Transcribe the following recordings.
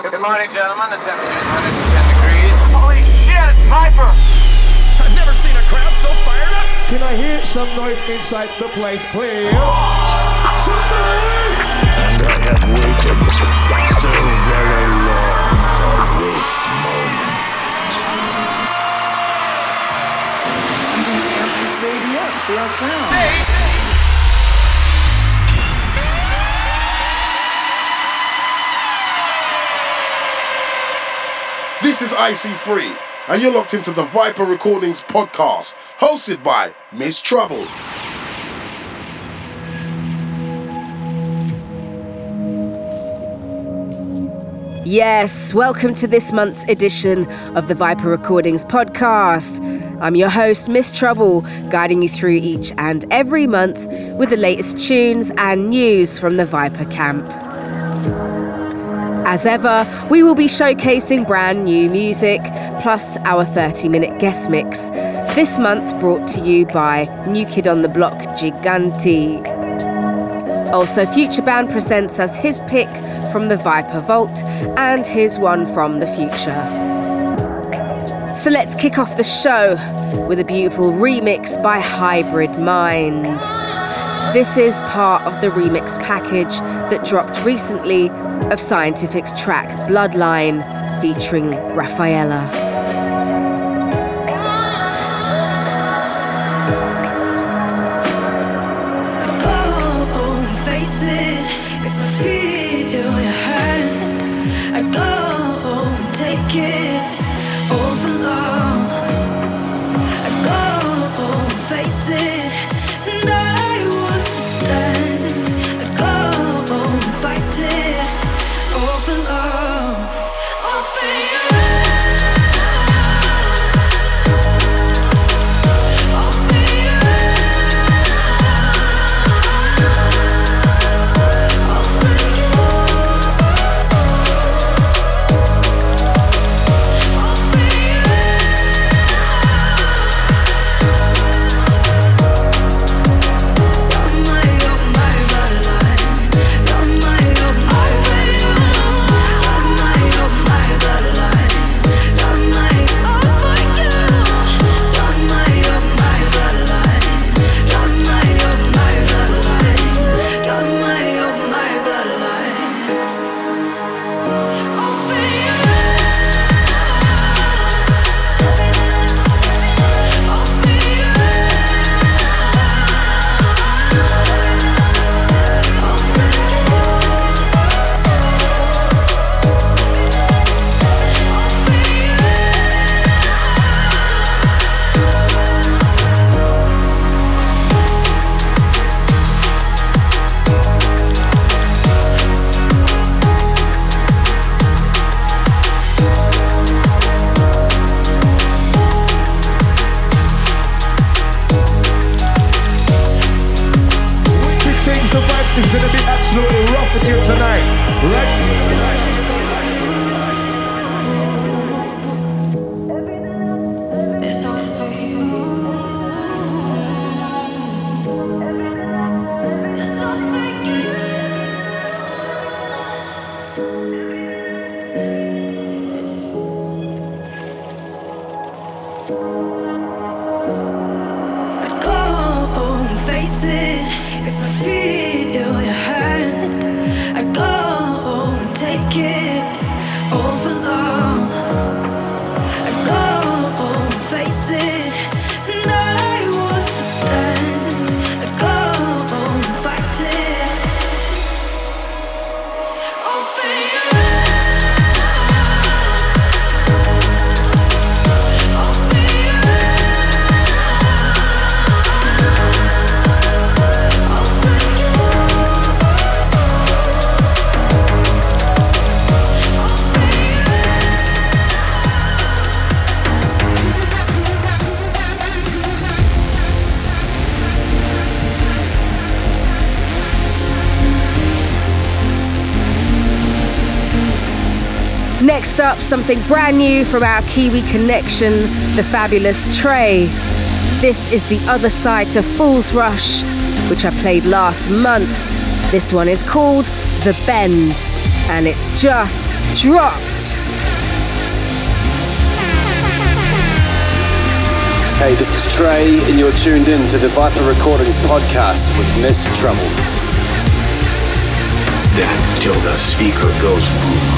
Good morning, gentlemen. The temperature is 110 degrees. Holy shit, it's Viper! I've never seen a crowd so fired up. Can I hear some noise inside the place, please? Some noise! And I have waited so very long for this moment. Amp this baby up, see how it sounds. This is IC3, and you're locked into the Viper Recordings podcast, hosted by Miss Trouble. Yes, welcome to this month's edition of the Viper Recordings podcast. I'm your host, Miss Trouble, guiding you through each and every month with the latest tunes and news from the Viper camp. As ever, we will be showcasing brand new music, plus our 30 minute guest mix. This month brought to you by New Kid on the Block Giganti. Also, Futurebound presents us his pick from the Viper Vault and his one from the future. So let's kick off the show with a beautiful remix by Hybrid Minds. This is part of the remix package that dropped recently of Scientific's track Bloodline featuring Rafaela. I'd go home and face it if I feel. Next up, something brand new from our Kiwi connection, the fabulous Trei. This is the other side to Fool's Rush, which I played last month. This one is called The Bend, and it's just dropped. Hey, this is Trei, and you're tuned in to the Viper Recordings podcast with Miss Trouble. Then, till the speaker goes boom.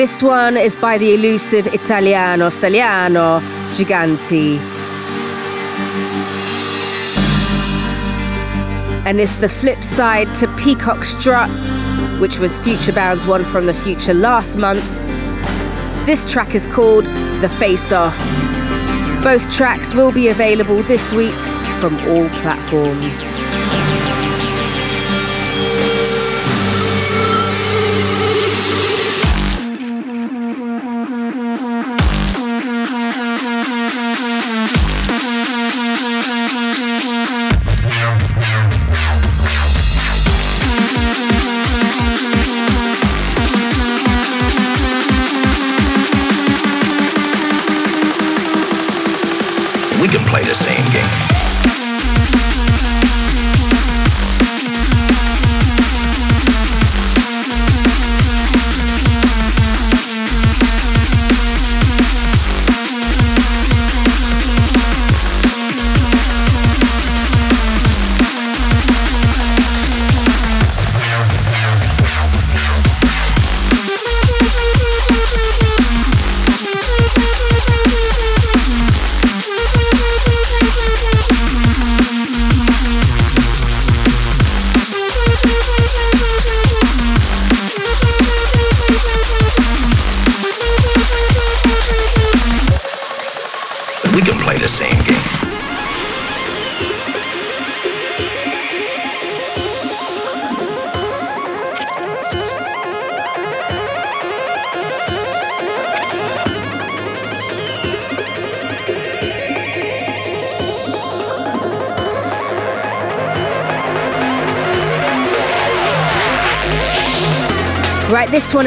This one is by the elusive Italiano Staliano Giganti. And it's the flip side to Peacock Strut, which was Futurebound's one from the future last month. This track is called The Face Off. Both tracks will be available this week from all platforms.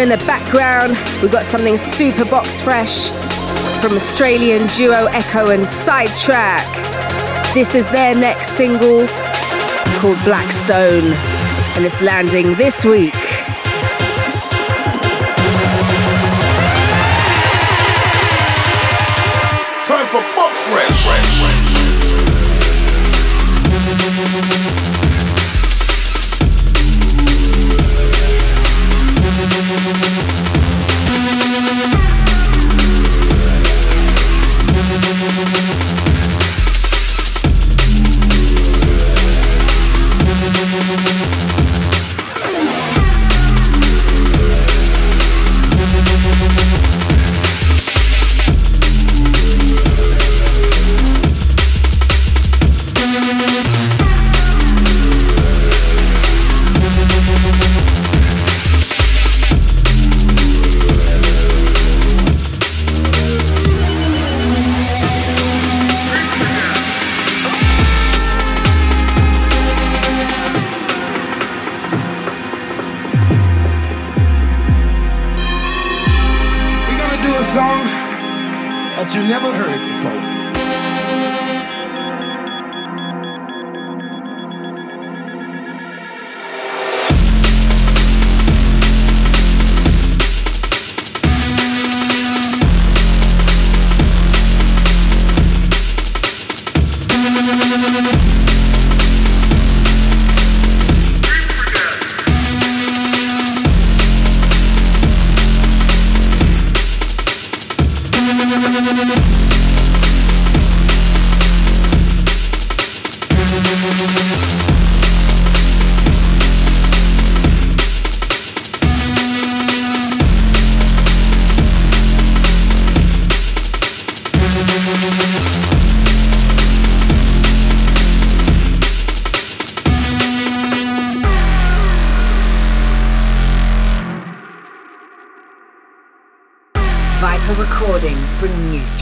In the background, we've got something super box fresh from Australian duo Ekko and Sidetrack. This is their next single called Blackstone, and it's landing this week.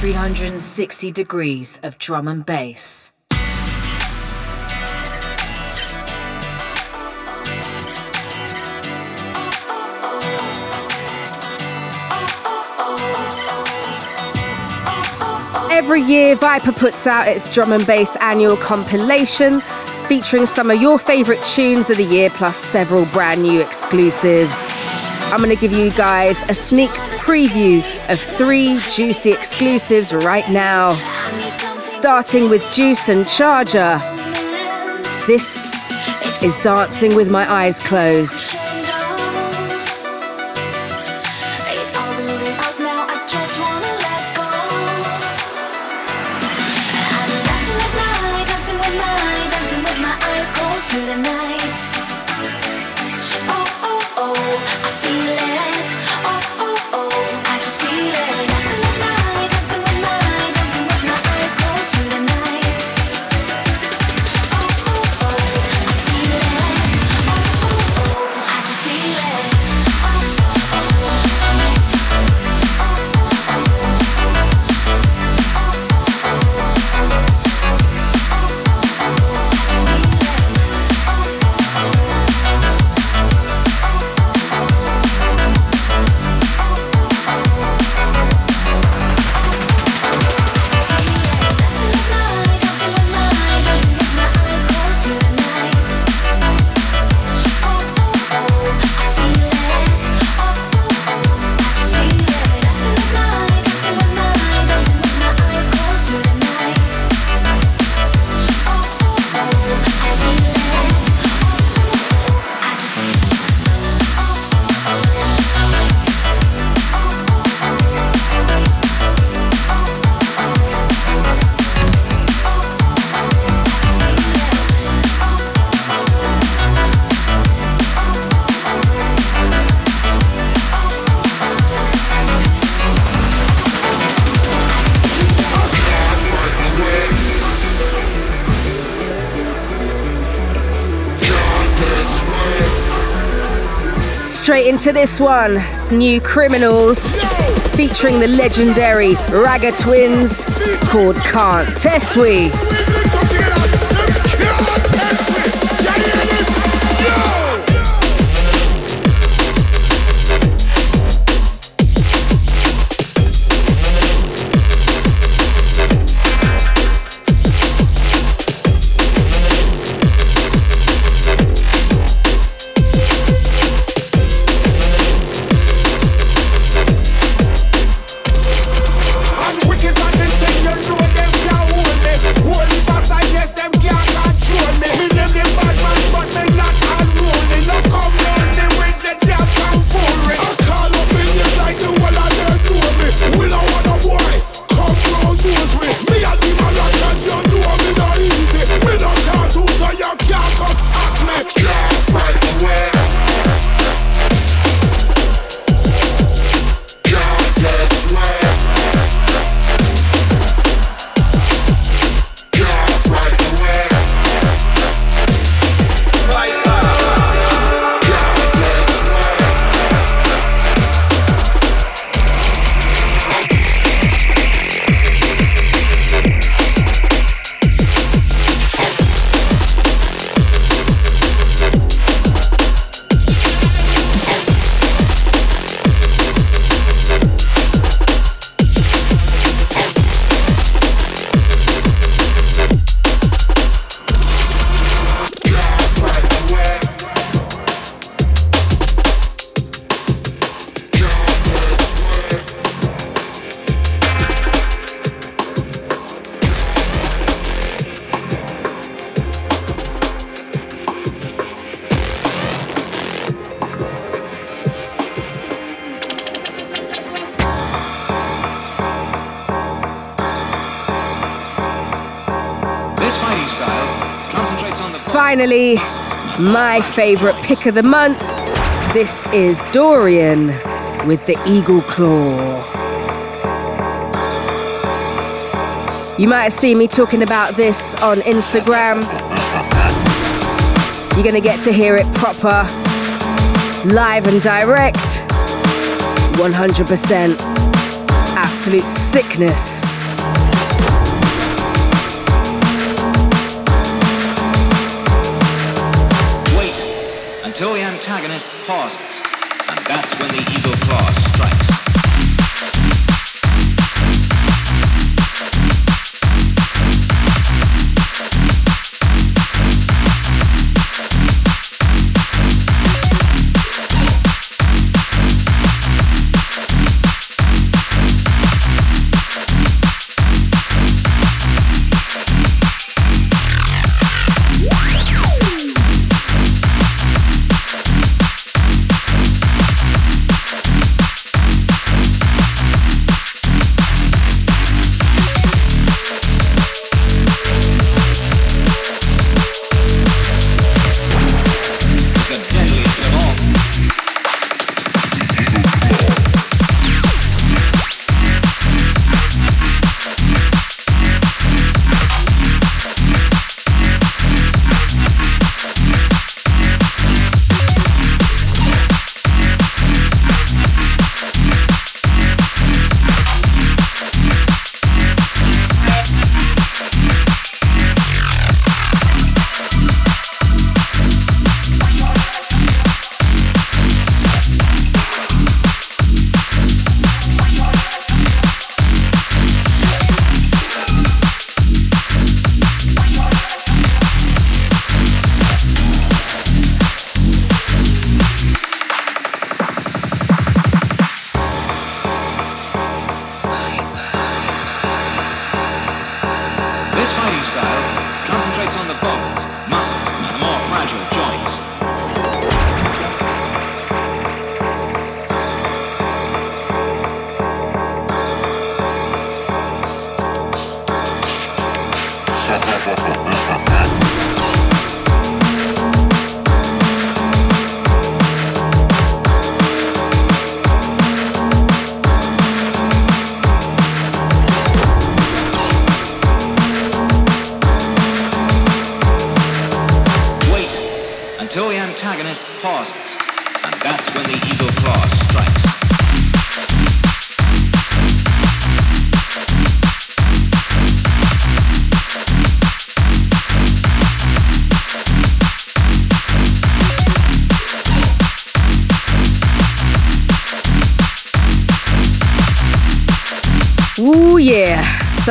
360 degrees of drum and bass. Every year, Viper puts out its drum and bass annual compilation featuring some of your favourite tunes of the year plus several brand new exclusives. I'm going to give you guys a sneak preview of three juicy exclusives right now. Starting with Juice and Charger. This is Dancing with My Eyes Closed. Straight into this one New Criminals featuring the legendary Ragga Twins called Can't Test We. Finally, my favourite pick of the month. This is Dorian with the Eagle Claw. You might have seen me talking about this on Instagram. You're going to get to hear it proper, live and direct. 100% absolute sickness. Antagonist pauses,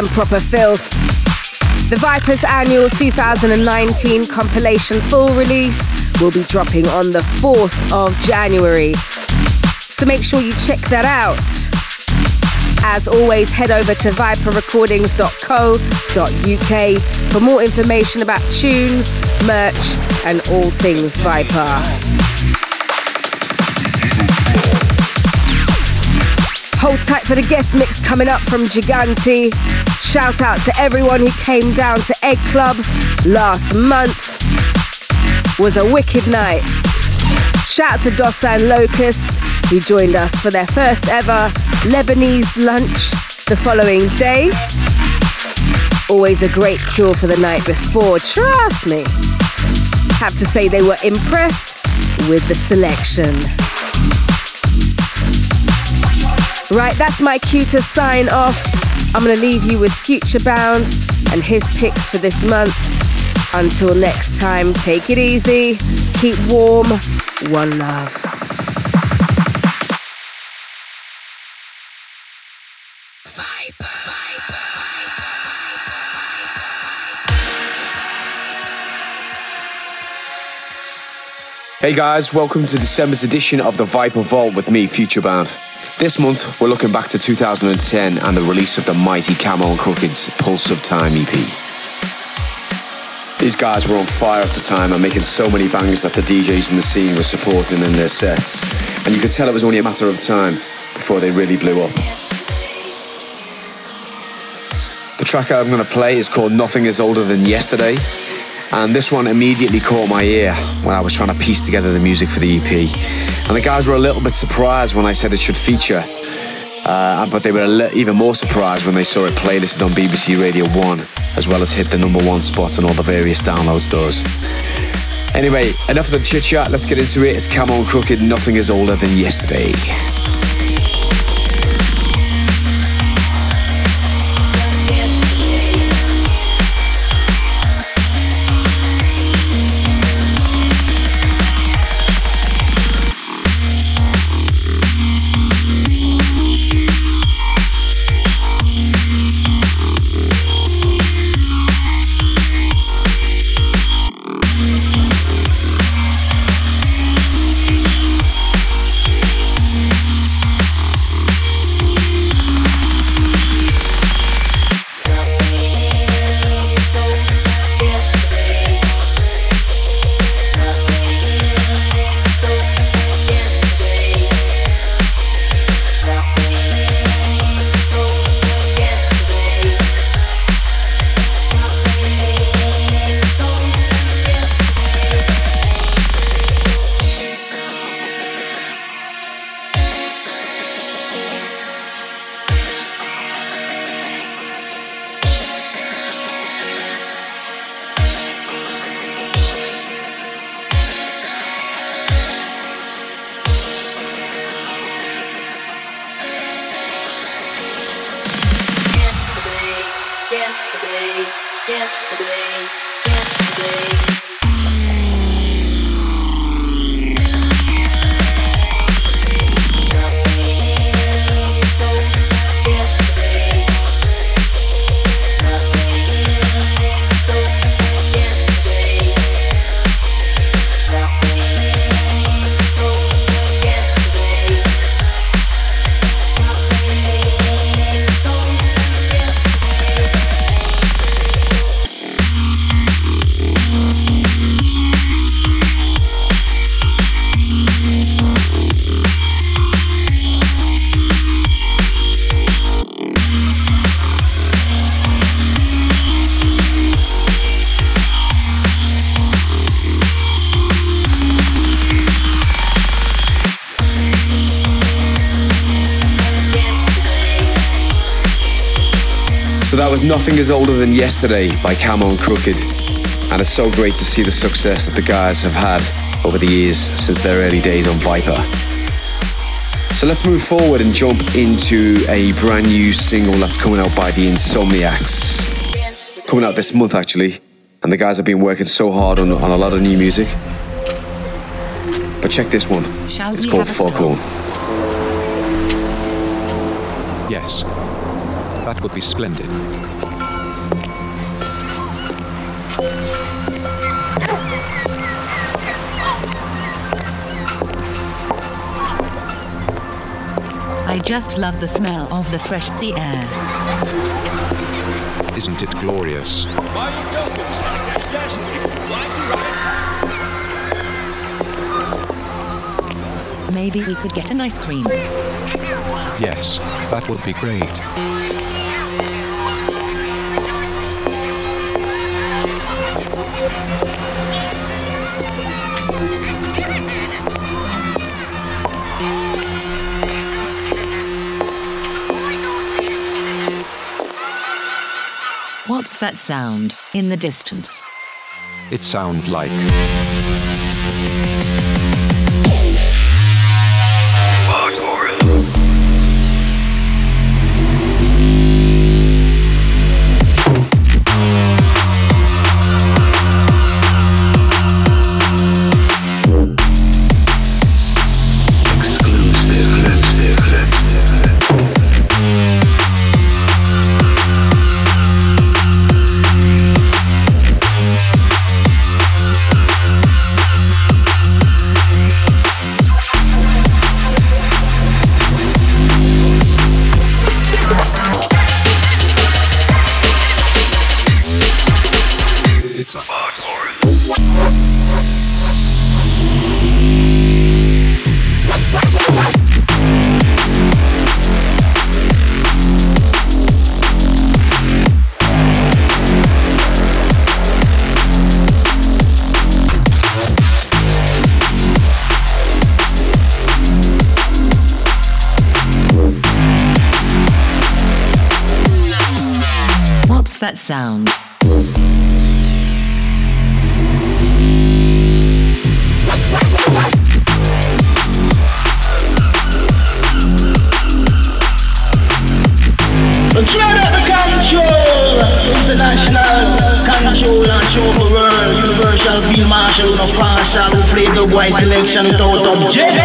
some proper filth. The Vipers annual 2019 compilation full release will be dropping on the 4th of January. So make sure you check that out. As always, head over to viperrecordings.co.uk for more information about tunes, merch, and all things Viper. Hold tight for the guest mix coming up from Gigante. Shout out to everyone who came down to Egg Club last month. Was a wicked night. Shout out to Dossa and Locuzzed who joined us for their first ever Lebanese lunch the following day. Always a great cure for the night before, trust me. Have to say they were impressed with the selection. Right, that's my cue to sign off. I'm going to leave you with Futurebound and his picks for this month. Until next time, take it easy, keep warm, one love. Hey guys, welcome to December's edition of the Viper Vault with me, Future Futurebound. This month, we're looking back to 2010 and the release of the mighty Camo and Krooked's Pulse of Time EP. These guys were on fire at the time and making so many bangers that the DJs in the scene were supporting in their sets. And you could tell it was only a matter of time before they really blew up. The track I'm going to play is called Nothing Is Older Than Yesterday. And this one immediately caught my ear when I was trying to piece together the music for the EP. And the guys were a little bit surprised when I said it should feature. Uh, but they were li- even more surprised when they saw it playlisted on BBC Radio 1, as well as hit the number one spot on all the various download stores. Anyway, enough of the chit chat, let's get into it. It's Camo and Krooked, nothing is older than yesterday, Nothing Is Older Than Yesterday by Camo and Krooked. And it's so great to see the success that the guys have had over the years since their early days on Viper. So let's move forward and jump into a brand new single that's coming out by the Insomniax. Coming out this month, actually. And the guys have been working so hard on, on a lot of new music. But check this one. Shall it's called have a Foghorn. Yes. That would be splendid. Just love the smell of the fresh sea air. Isn't it glorious? Maybe we could get an ice cream. Yes, that would be great. What's that sound in the distance? It sounds like. Sound? Control, international control and show the world. Universal field marshal, no partial, play the white selection without objection.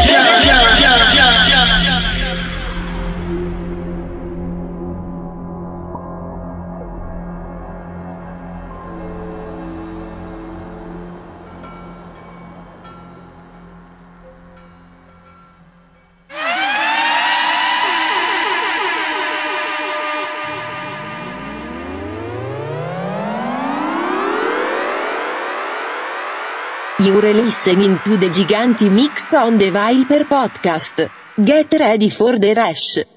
You're listening to the Giganti Mix on the Viper podcast. Get ready for the rush.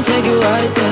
I wanna take you right there.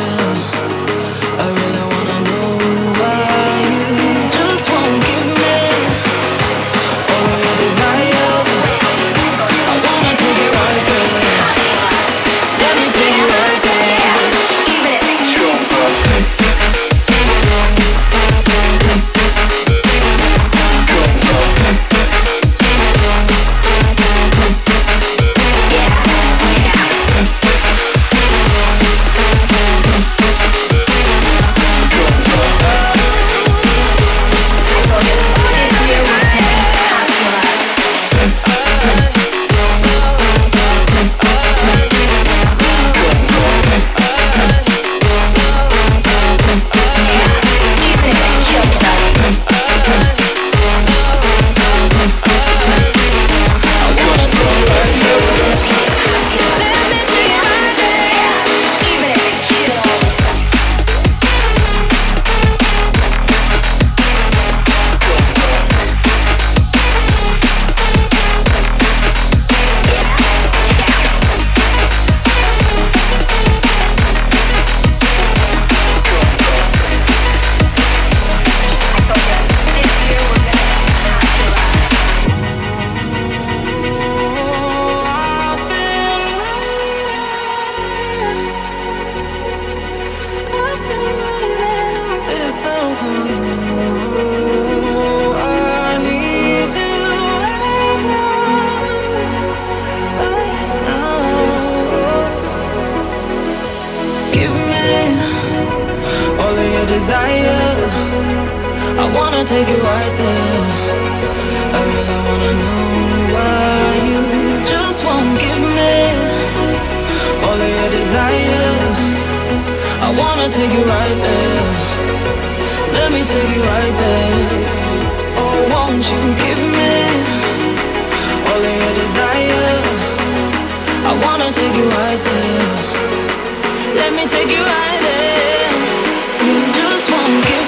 Desire. I wanna take you right there. I really wanna know why you just won't give me all of your desire. I wanna take you right there. Let me take you right there. Oh, won't you give me all of your desire? I wanna take you right there. Let me take you right won't give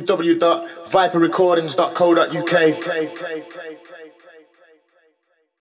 www.viperrecordings.co.uk.